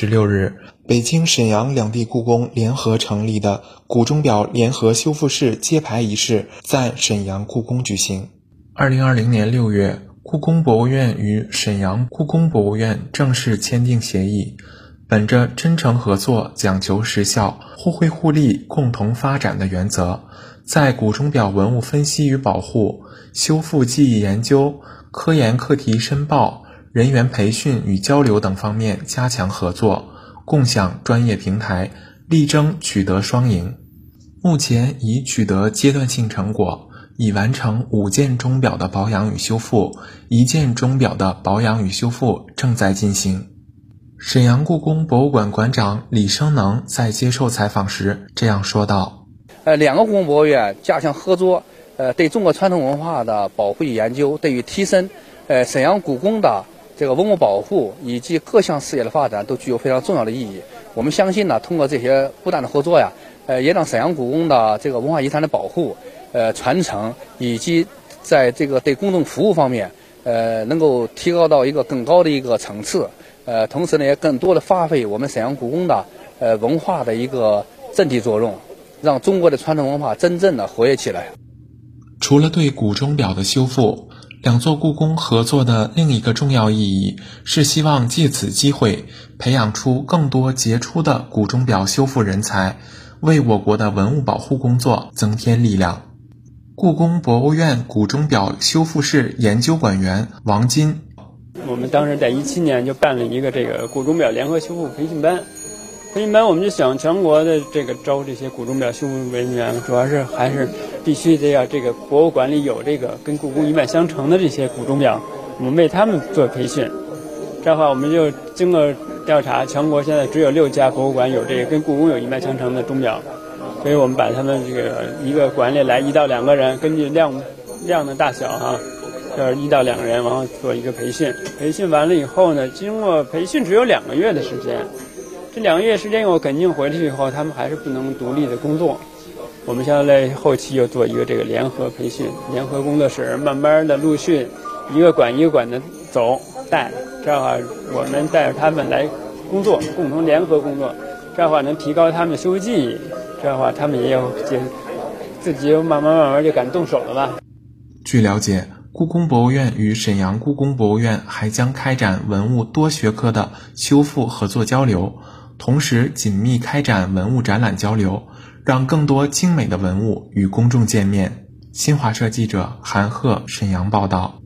十六日，北京、沈阳两地故宫联合成立的古钟表联合修复室揭牌仪式在沈阳故宫举行。二零二零年六月，故宫博物院与沈阳故宫博物院正式签订协议，本着真诚合作、讲求实效、互惠互利、共同发展的原则，在古钟表文物分析与保护、修复技艺研究、科研课题申报。人员培训与交流等方面加强合作，共享专业平台，力争取得双赢。目前已取得阶段性成果，已完成五件钟表的保养与修复，一件钟表的保养与修复正在进行。沈阳故宫博物馆馆长李生能在接受采访时这样说道：“呃，两个故宫博物院加强合作，呃，对中国传统文化的保护与研究，对于提升呃沈阳故宫的。”这个文物保护以及各项事业的发展都具有非常重要的意义。我们相信呢，通过这些不断的合作呀，呃，也让沈阳故宫的这个文化遗产的保护、呃传承以及在这个对公众服务方面，呃，能够提高到一个更高的一个层次。呃，同时呢，也更多的发挥我们沈阳故宫的呃文化的一个阵地作用，让中国的传统文化真正的活跃起来。除了对古钟表的修复。两座故宫合作的另一个重要意义是希望借此机会培养出更多杰出的古钟表修复人才，为我国的文物保护工作增添力量。故宫博物院古钟表修复室研究馆员王金，我们当时在一七年就办了一个这个古钟表联合修复培训班。培训班我们就想全国的这个招这些古钟表修复人员，主要是还是必须得要这个博物馆里有这个跟故宫一脉相承的这些古钟表，我们为他们做培训。这样的话，我们就经过调查，全国现在只有六家博物馆有这个跟故宫有一脉相承的钟表，所以我们把他们这个一个馆里来一到两个人，根据量量的大小哈，就是一到两个人，然后做一个培训。培训完了以后呢，经过培训只有两个月的时间。这两个月时间，我肯定回去以后，他们还是不能独立的工作。我们现在后期又做一个这个联合培训，联合工作室，慢慢的陆续一个馆一个馆的走带，这样的话我们带着他们来工作，共同联合工作，这样的话能提高他们的修复技艺，这样的话他们也有就自己又慢慢慢慢就敢动手了吧。据了解。故宫博物院与沈阳故宫博物院还将开展文物多学科的修复合作交流，同时紧密开展文物展览交流，让更多精美的文物与公众见面。新华社记者韩鹤沈阳报道。